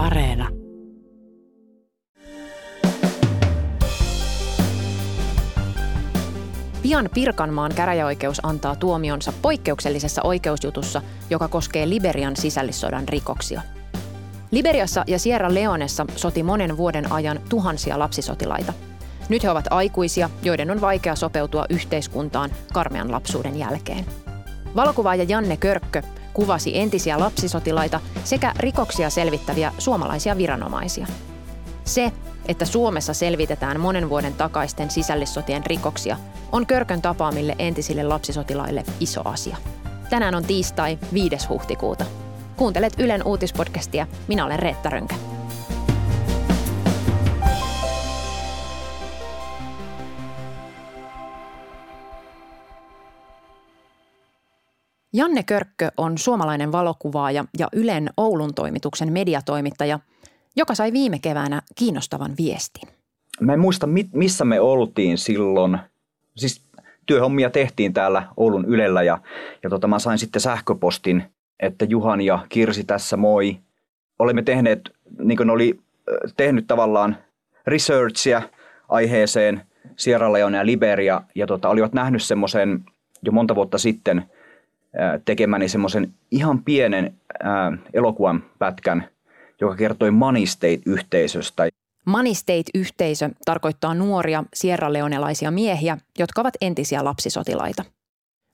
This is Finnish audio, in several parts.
Areena. Pian Pirkanmaan käräjäoikeus antaa tuomionsa poikkeuksellisessa oikeusjutussa, joka koskee Liberian sisällissodan rikoksia. Liberiassa ja Sierra Leonessa soti monen vuoden ajan tuhansia lapsisotilaita. Nyt he ovat aikuisia, joiden on vaikea sopeutua yhteiskuntaan karmean lapsuuden jälkeen. Valokuvaaja Janne Körkkö kuvasi entisiä lapsisotilaita sekä rikoksia selvittäviä suomalaisia viranomaisia. Se, että Suomessa selvitetään monen vuoden takaisten sisällissotien rikoksia, on Körkön tapaamille entisille lapsisotilaille iso asia. Tänään on tiistai 5. huhtikuuta. Kuuntelet Ylen uutispodcastia. Minä olen Reetta Rönkä. Janne Körkkö on suomalainen valokuvaaja ja Ylen Oulun toimituksen mediatoimittaja, joka sai viime keväänä kiinnostavan viestin. Mä en muista, missä me oltiin silloin. Siis työhommia tehtiin täällä Oulun Ylellä ja, ja tota, mä sain sitten sähköpostin, että Juhan ja Kirsi tässä moi. Olemme tehneet, niin kuin oli tehnyt tavallaan researchia aiheeseen Sierra Leone ja Liberia ja tota, olivat nähnyt semmoisen jo monta vuotta sitten – tekemäni semmoisen ihan pienen elokuvan pätkän, joka kertoi Money State-yhteisöstä. Money State-yhteisö tarkoittaa nuoria sierraleonelaisia miehiä, jotka ovat entisiä lapsisotilaita.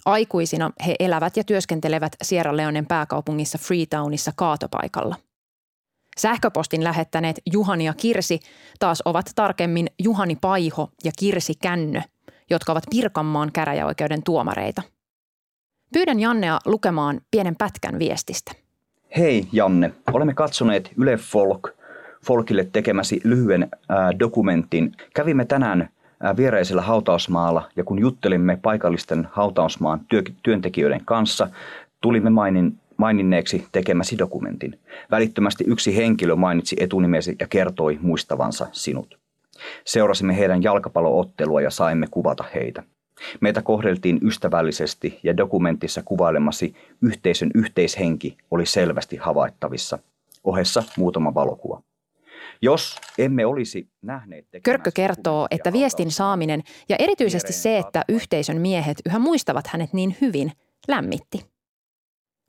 Aikuisina he elävät ja työskentelevät Sierra Leonen pääkaupungissa Freetownissa kaatopaikalla. Sähköpostin lähettäneet Juhani ja Kirsi taas ovat tarkemmin Juhani Paiho ja Kirsi Kännö, jotka ovat Pirkanmaan käräjäoikeuden tuomareita – Pyydän Jannea lukemaan pienen pätkän viestistä. Hei Janne, olemme katsoneet Yle Folk, Folkille tekemäsi lyhyen äh, dokumentin. Kävimme tänään viereisellä hautausmaalla ja kun juttelimme paikallisten hautausmaan työ, työntekijöiden kanssa, tulimme mainin, maininneeksi tekemäsi dokumentin. Välittömästi yksi henkilö mainitsi etunimesi ja kertoi muistavansa sinut. Seurasimme heidän jalkapalloottelua ja saimme kuvata heitä. Meitä kohdeltiin ystävällisesti ja dokumentissa kuvailemasi yhteisön yhteishenki oli selvästi havaittavissa. Ohessa muutama valokuva. Jos emme olisi nähneet... Körkkö kertoo, että viestin saaminen ja erityisesti se, että yhteisön miehet yhä muistavat hänet niin hyvin, lämmitti.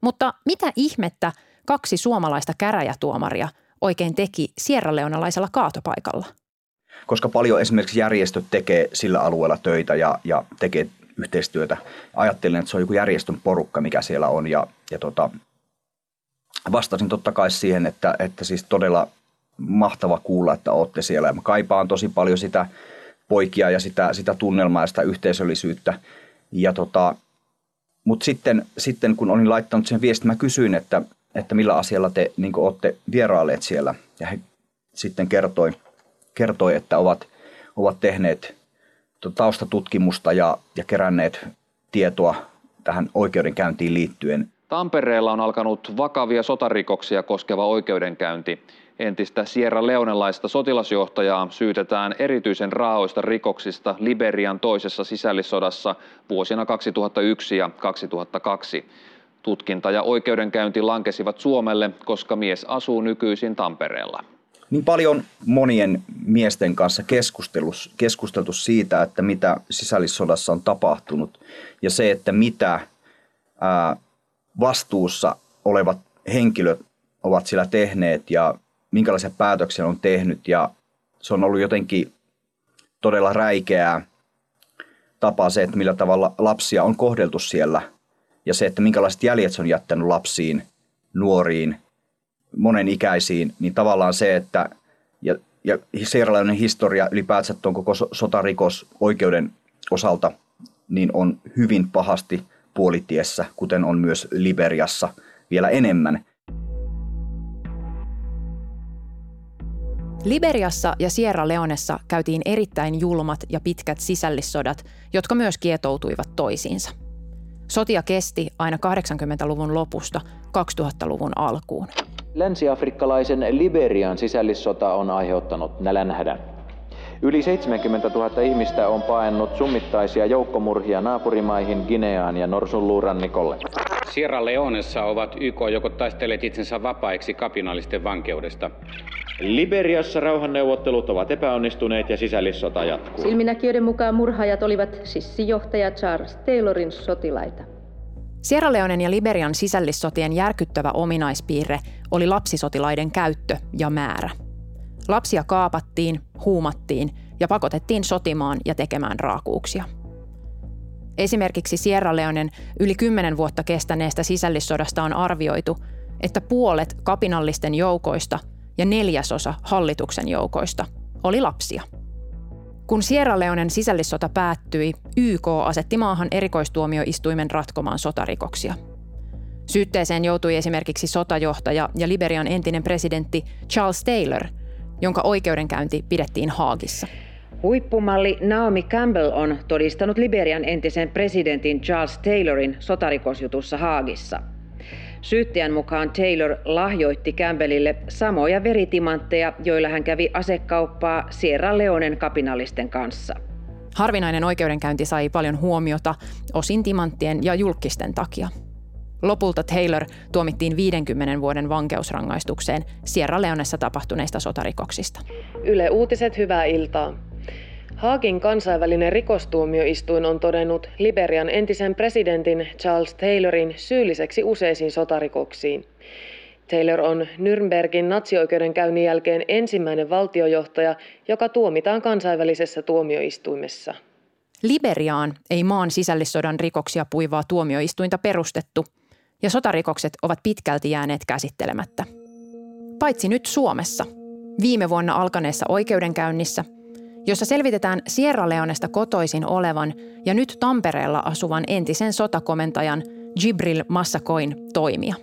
Mutta mitä ihmettä kaksi suomalaista käräjätuomaria oikein teki sierraleonalaisella kaatopaikalla? Koska paljon esimerkiksi järjestöt tekee sillä alueella töitä ja, ja tekee yhteistyötä. Ajattelin, että se on joku järjestön porukka, mikä siellä on ja, ja tota, vastasin totta kai siihen, että, että siis todella mahtava kuulla, että olette siellä. Ja mä kaipaan tosi paljon sitä poikia ja sitä, sitä tunnelmaa ja sitä yhteisöllisyyttä. Ja tota, mutta sitten, sitten kun olin laittanut sen viestin, mä kysyin, että, että millä asialla te niin olette vierailleet siellä. Ja he sitten kertoi, kertoi, että ovat, ovat tehneet taustatutkimusta ja, ja keränneet tietoa tähän oikeudenkäyntiin liittyen. Tampereella on alkanut vakavia sotarikoksia koskeva oikeudenkäynti. Entistä Sierra Leonelaista sotilasjohtajaa syytetään erityisen raaoista rikoksista Liberian toisessa sisällissodassa vuosina 2001 ja 2002. Tutkinta ja oikeudenkäynti lankesivat Suomelle, koska mies asuu nykyisin Tampereella niin paljon monien miesten kanssa keskusteltu siitä, että mitä sisällissodassa on tapahtunut ja se, että mitä ää, vastuussa olevat henkilöt ovat sillä tehneet ja minkälaisia päätöksiä on tehnyt. Ja se on ollut jotenkin todella räikeää tapa se, että millä tavalla lapsia on kohdeltu siellä ja se, että minkälaiset jäljet se on jättänyt lapsiin, nuoriin – monenikäisiin, niin tavallaan se, että ja, ja seiralainen historia ylipäätänsä tuon koko sotarikos oikeuden osalta niin on hyvin pahasti puolitiessä, kuten on myös Liberiassa vielä enemmän. Liberiassa ja Sierra Leonessa käytiin erittäin julmat ja pitkät sisällissodat, jotka myös kietoutuivat toisiinsa. Sotia kesti aina 80-luvun lopusta 2000-luvun alkuun. Länsi-afrikkalaisen Liberian sisällissota on aiheuttanut nälänhädän. Yli 70 000 ihmistä on paennut summittaisia joukkomurhia naapurimaihin Gineaan ja Norsunluurannikolle. Sierra Leonessa ovat YK joko taistelleet itsensä vapaiksi kapinallisten vankeudesta. Liberiassa rauhanneuvottelut ovat epäonnistuneet ja sisällissota jatkuu. Silminäkijöiden mukaan murhaajat olivat sissijohtaja Charles Taylorin sotilaita. Sierra Leonen ja Liberian sisällissotien järkyttävä ominaispiirre oli lapsisotilaiden käyttö ja määrä. Lapsia kaapattiin, huumattiin ja pakotettiin sotimaan ja tekemään raakuuksia. Esimerkiksi Sierra Leonen yli kymmenen vuotta kestäneestä sisällissodasta on arvioitu, että puolet kapinallisten joukoista ja neljäsosa hallituksen joukoista oli lapsia. Kun Sierra Leonen sisällissota päättyi, YK asetti maahan erikoistuomioistuimen ratkomaan sotarikoksia. Syytteeseen joutui esimerkiksi sotajohtaja ja Liberian entinen presidentti Charles Taylor, jonka oikeudenkäynti pidettiin Haagissa. Huippumalli Naomi Campbell on todistanut Liberian entisen presidentin Charles Taylorin sotarikosjutussa Haagissa. Syyttäjän mukaan Taylor lahjoitti Campbellille samoja veritimantteja, joilla hän kävi asekauppaa Sierra Leonen kapinallisten kanssa. Harvinainen oikeudenkäynti sai paljon huomiota osin timanttien ja julkisten takia. Lopulta Taylor tuomittiin 50 vuoden vankeusrangaistukseen Sierra Leonessa tapahtuneista sotarikoksista. Yle Uutiset, hyvää iltaa. Haagin kansainvälinen rikostuomioistuin on todennut Liberian entisen presidentin Charles Taylorin syylliseksi useisiin sotarikoksiin. Taylor on Nürnbergin natsioikeudenkäynnin jälkeen ensimmäinen valtiojohtaja, joka tuomitaan kansainvälisessä tuomioistuimessa. Liberiaan ei maan sisällissodan rikoksia puivaa tuomioistuinta perustettu, ja sotarikokset ovat pitkälti jääneet käsittelemättä. Paitsi nyt Suomessa. Viime vuonna alkaneessa oikeudenkäynnissä – jossa selvitetään Sierra Leonesta kotoisin olevan ja nyt Tampereella asuvan entisen sotakomentajan Jibril Massakoin toimia.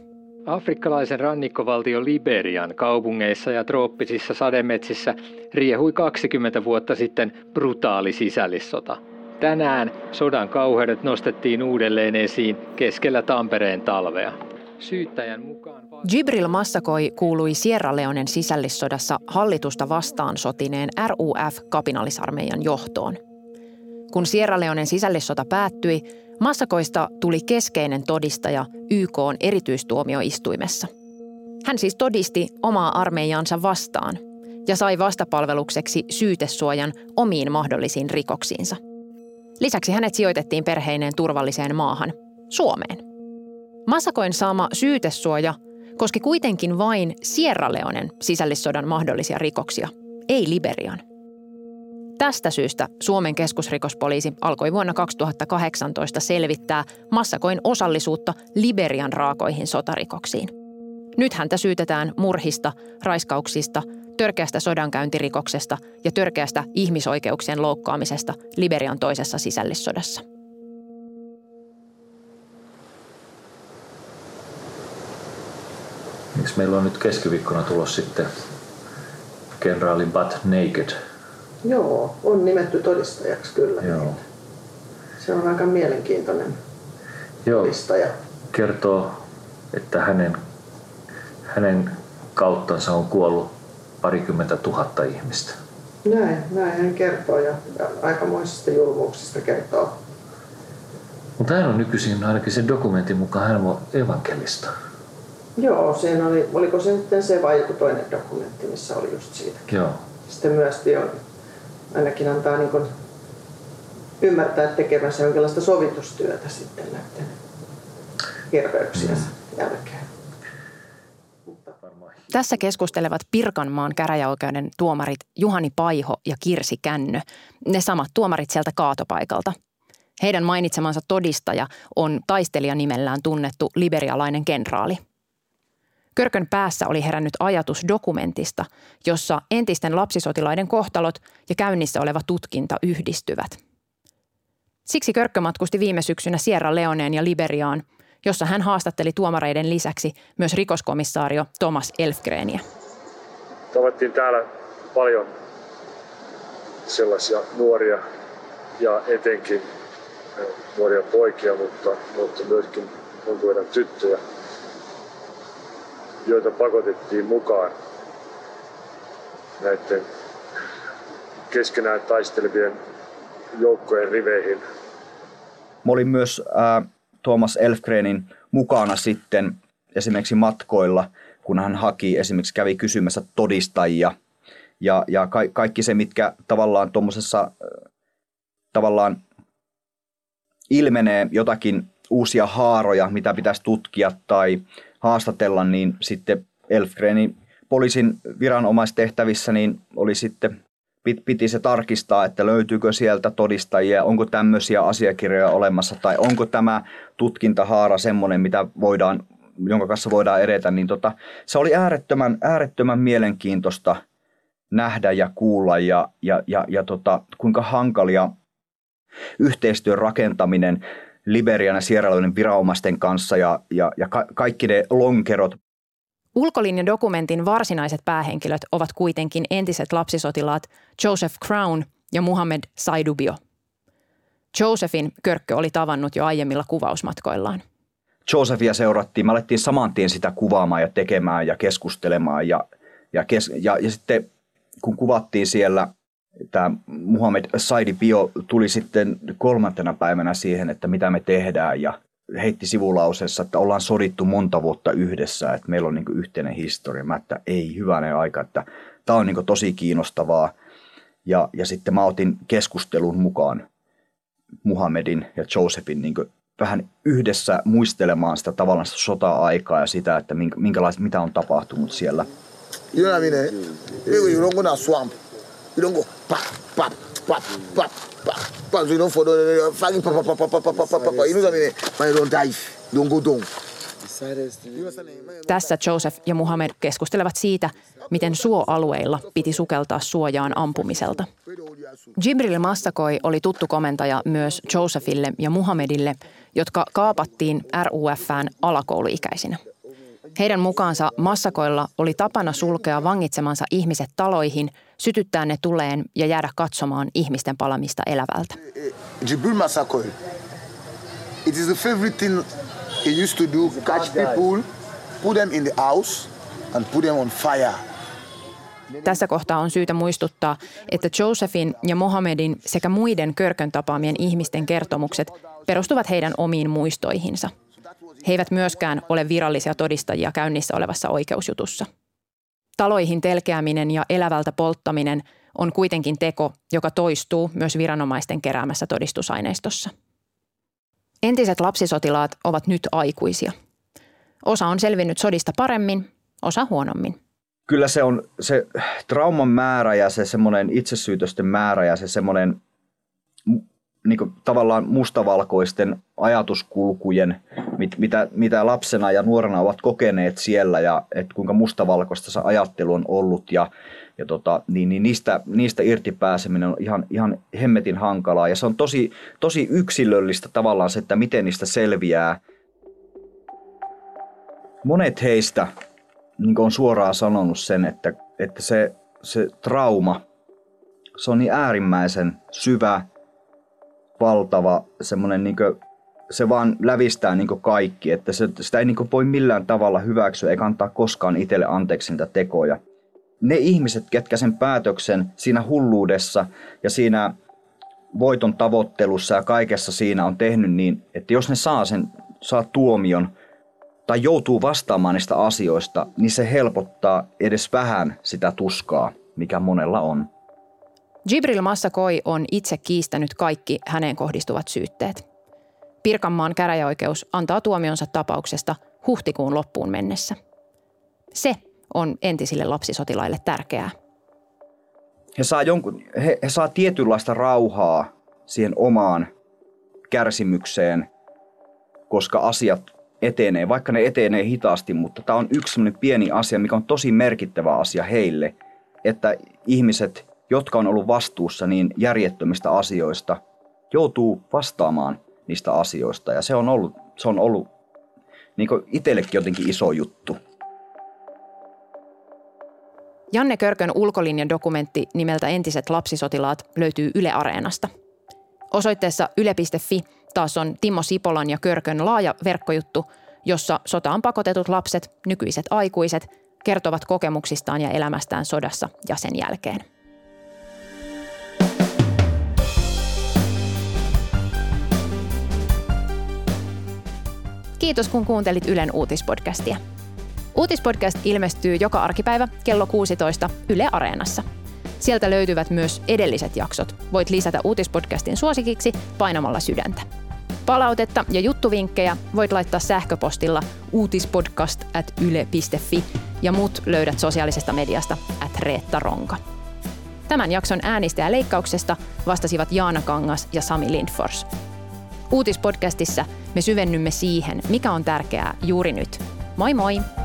Afrikkalaisen rannikkovaltio Liberian kaupungeissa ja trooppisissa sademetsissä riehui 20 vuotta sitten brutaali sisällissota. Tänään sodan kauheudet nostettiin uudelleen esiin keskellä Tampereen talvea. Syyttäjän mukaan... Jibril Massakoi kuului Sierra Leonen sisällissodassa hallitusta vastaan sotineen RUF-kapinallisarmeijan johtoon. Kun Sierra Leonen sisällissota päättyi, Massakoista tuli keskeinen todistaja YK erityistuomioistuimessa. Hän siis todisti omaa armeijansa vastaan ja sai vastapalvelukseksi syytesuojan omiin mahdollisiin rikoksiinsa. Lisäksi hänet sijoitettiin perheineen turvalliseen maahan, Suomeen. Masakoin saama syytesuoja koski kuitenkin vain Sierra Leonen sisällissodan mahdollisia rikoksia, ei Liberian. Tästä syystä Suomen keskusrikospoliisi alkoi vuonna 2018 selvittää Massakoin osallisuutta Liberian raakoihin sotarikoksiin. Nyt häntä syytetään murhista, raiskauksista, törkeästä sodankäyntirikoksesta ja törkeästä ihmisoikeuksien loukkaamisesta Liberian toisessa sisällissodassa. Miksi meillä on nyt keskiviikkona tulos sitten kenraali Butt Naked? Joo, on nimetty todistajaksi kyllä. Joo. Se on aika mielenkiintoinen Joo. todistaja. Kertoo, että hänen, hänen kauttansa on kuollut parikymmentä tuhatta ihmistä. Näin, näin hän kertoo ja, ja aikamoisista julmuuksista kertoo. Mutta hän on nykyisin ainakin sen dokumentin mukaan hän on evankelista. Joo, siinä oli, oliko se sitten se vai joku toinen dokumentti, missä oli just siitä. Joo. Sitten myös on, ainakin antaa niin kuin ymmärtää tekemässä jonkinlaista sovitustyötä sitten näiden hirveyksien mm. jälkeen. Tässä keskustelevat Pirkanmaan käräjäoikeuden tuomarit Juhani Paiho ja Kirsi Kännö, ne samat tuomarit sieltä kaatopaikalta. Heidän mainitsemansa todistaja on taistelija nimellään tunnettu liberialainen kenraali – Körkön päässä oli herännyt ajatus dokumentista, jossa entisten lapsisotilaiden kohtalot ja käynnissä oleva tutkinta yhdistyvät. Siksi Körkkö matkusti viime syksynä Sierra Leoneen ja Liberiaan, jossa hän haastatteli tuomareiden lisäksi myös rikoskomissaario Thomas Elfgreniä. Tavattiin täällä paljon sellaisia nuoria ja etenkin nuoria poikia, mutta, mutta myöskin jonkun verran tyttöjä – joita pakotettiin mukaan näiden keskenään taistelevien joukkojen riveihin. Mä olin myös äh, Thomas Elfgrenin mukana sitten esimerkiksi matkoilla, kun hän haki, esimerkiksi kävi kysymässä todistajia ja, ja ka- kaikki se, mitkä tavallaan tuommoisessa tavallaan ilmenee jotakin uusia haaroja, mitä pitäisi tutkia tai haastatella, niin sitten Elfgrenin poliisin viranomaistehtävissä niin oli sitten piti se tarkistaa, että löytyykö sieltä todistajia, onko tämmöisiä asiakirjoja olemassa tai onko tämä tutkintahaara semmoinen, mitä voidaan, jonka kanssa voidaan edetä, niin tota, se oli äärettömän, äärettömän mielenkiintoista nähdä ja kuulla ja, ja, ja, ja tota, kuinka hankalia yhteistyön rakentaminen Liberian ja Sierra Leonen viranomaisten kanssa ja, ja, ja ka- kaikki ne lonkerot Ulkolinjadokumentin varsinaiset päähenkilöt ovat kuitenkin entiset lapsisotilaat Joseph Crown ja Muhammed Saidubio. Josephin Körkkö oli tavannut jo aiemmilla kuvausmatkoillaan. Josephia seurattiin, me alettiin saman tien sitä kuvaamaan ja tekemään ja keskustelemaan ja, ja, kes, ja, ja sitten kun kuvattiin siellä, tämä Muhammed Saidubio tuli sitten kolmantena päivänä siihen, että mitä me tehdään ja heitti sivulauseessa, että ollaan sodittu monta vuotta yhdessä, että meillä on niin yhteinen historia. Mä että ei hyvänen aika, että tämä on niin tosi kiinnostavaa. Ja, ja sitten mä otin keskustelun mukaan Muhammedin ja Josephin niin vähän yhdessä muistelemaan sitä tavallaan sitä sota-aikaa ja sitä, että minkälaista, mitä on tapahtunut siellä. You know what I mean? You don't go swamp. You don't go pap, pap, pap, pap, pap. you don't follow fucking pap, pap, pap, pap, pap, pap, pap. You know what I mean? Don't dive. Don't go down. Tässä Joseph ja Muhammed keskustelevat siitä, miten suoalueilla piti sukeltaa suojaan ampumiselta. Jibril Massakoi oli tuttu komentaja myös Josephille ja Muhammedille, jotka kaapattiin RUFään alakouluikäisinä. Heidän mukaansa massakoilla oli tapana sulkea vangitsemansa ihmiset taloihin, sytyttää ne tuleen ja jäädä katsomaan ihmisten palamista elävältä. Jibril Massakoil. It is the favorite thing he used to do, catch people, put them in the house and put them on fire. Tässä kohtaa on syytä muistuttaa, että Josephin ja Mohamedin sekä muiden Körkön tapaamien ihmisten kertomukset perustuvat heidän omiin muistoihinsa – he eivät myöskään ole virallisia todistajia käynnissä olevassa oikeusjutussa. Taloihin telkeäminen ja elävältä polttaminen on kuitenkin teko, joka toistuu myös viranomaisten keräämässä todistusaineistossa. Entiset lapsisotilaat ovat nyt aikuisia. Osa on selvinnyt sodista paremmin, osa huonommin. Kyllä se on se trauman määrä ja se semmoinen itsesyytösten määrä ja se semmoinen niin kuin, tavallaan mustavalkoisten ajatuskulkujen, mit, mitä, mitä lapsena ja nuorena ovat kokeneet siellä ja että kuinka mustavalkoista se ajattelu on ollut ja, ja tota, niin, niin niistä, niistä irti pääseminen on ihan, ihan hemmetin hankalaa ja se on tosi, tosi yksilöllistä tavallaan se, että miten niistä selviää. Monet heistä niin on suoraan sanonut sen, että, että se, se trauma, se on niin äärimmäisen syvä – valtava semmoinen niin se vaan lävistää niin kaikki, että se, sitä ei niin voi millään tavalla hyväksyä eikä antaa koskaan itselle anteeksi niitä tekoja. Ne ihmiset, ketkä sen päätöksen siinä hulluudessa ja siinä voiton tavoittelussa ja kaikessa siinä on tehnyt niin, että jos ne saa sen, saa tuomion tai joutuu vastaamaan niistä asioista, niin se helpottaa edes vähän sitä tuskaa, mikä monella on. Jibril Massakoi on itse kiistänyt kaikki häneen kohdistuvat syytteet. Pirkanmaan käräjäoikeus antaa tuomionsa tapauksesta huhtikuun loppuun mennessä. Se on entisille lapsisotilaille tärkeää. He saa, jonkun, he, he saa tietynlaista rauhaa siihen omaan kärsimykseen, koska asiat etenee, vaikka ne etenee hitaasti, mutta tämä on yksi pieni asia, mikä on tosi merkittävä asia heille, että ihmiset jotka on ollut vastuussa niin järjettömistä asioista, joutuu vastaamaan niistä asioista. Ja se on ollut, se on ollut niin itsellekin jotenkin iso juttu. Janne Körkön ulkolinjan dokumentti nimeltä Entiset lapsisotilaat löytyy Yle Areenasta. Osoitteessa yle.fi taas on Timo Sipolan ja Körkön laaja verkkojuttu, jossa sotaan pakotetut lapset, nykyiset aikuiset, kertovat kokemuksistaan ja elämästään sodassa ja sen jälkeen. Kiitos kun kuuntelit Ylen uutispodcastia. Uutispodcast ilmestyy joka arkipäivä kello 16 Yle Areenassa. Sieltä löytyvät myös edelliset jaksot. Voit lisätä uutispodcastin suosikiksi painamalla sydäntä. Palautetta ja juttuvinkkejä voit laittaa sähköpostilla uutispodcast at yle.fi ja mut löydät sosiaalisesta mediasta at Reetta Ronka. Tämän jakson äänistä ja leikkauksesta vastasivat Jaana Kangas ja Sami Lindfors. Uutispodcastissa me syvennymme siihen, mikä on tärkeää juuri nyt. Moi moi!